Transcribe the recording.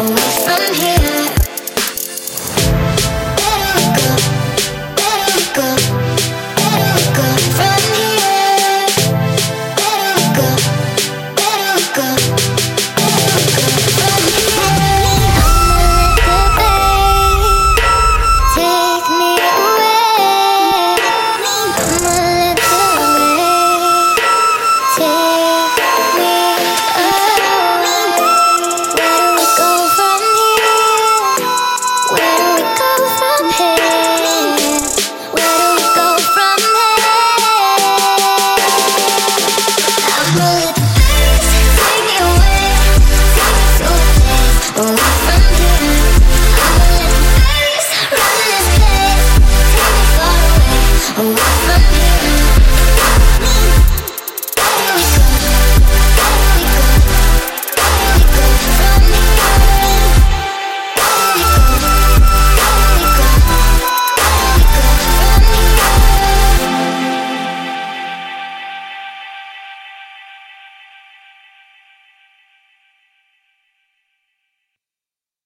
Lisa.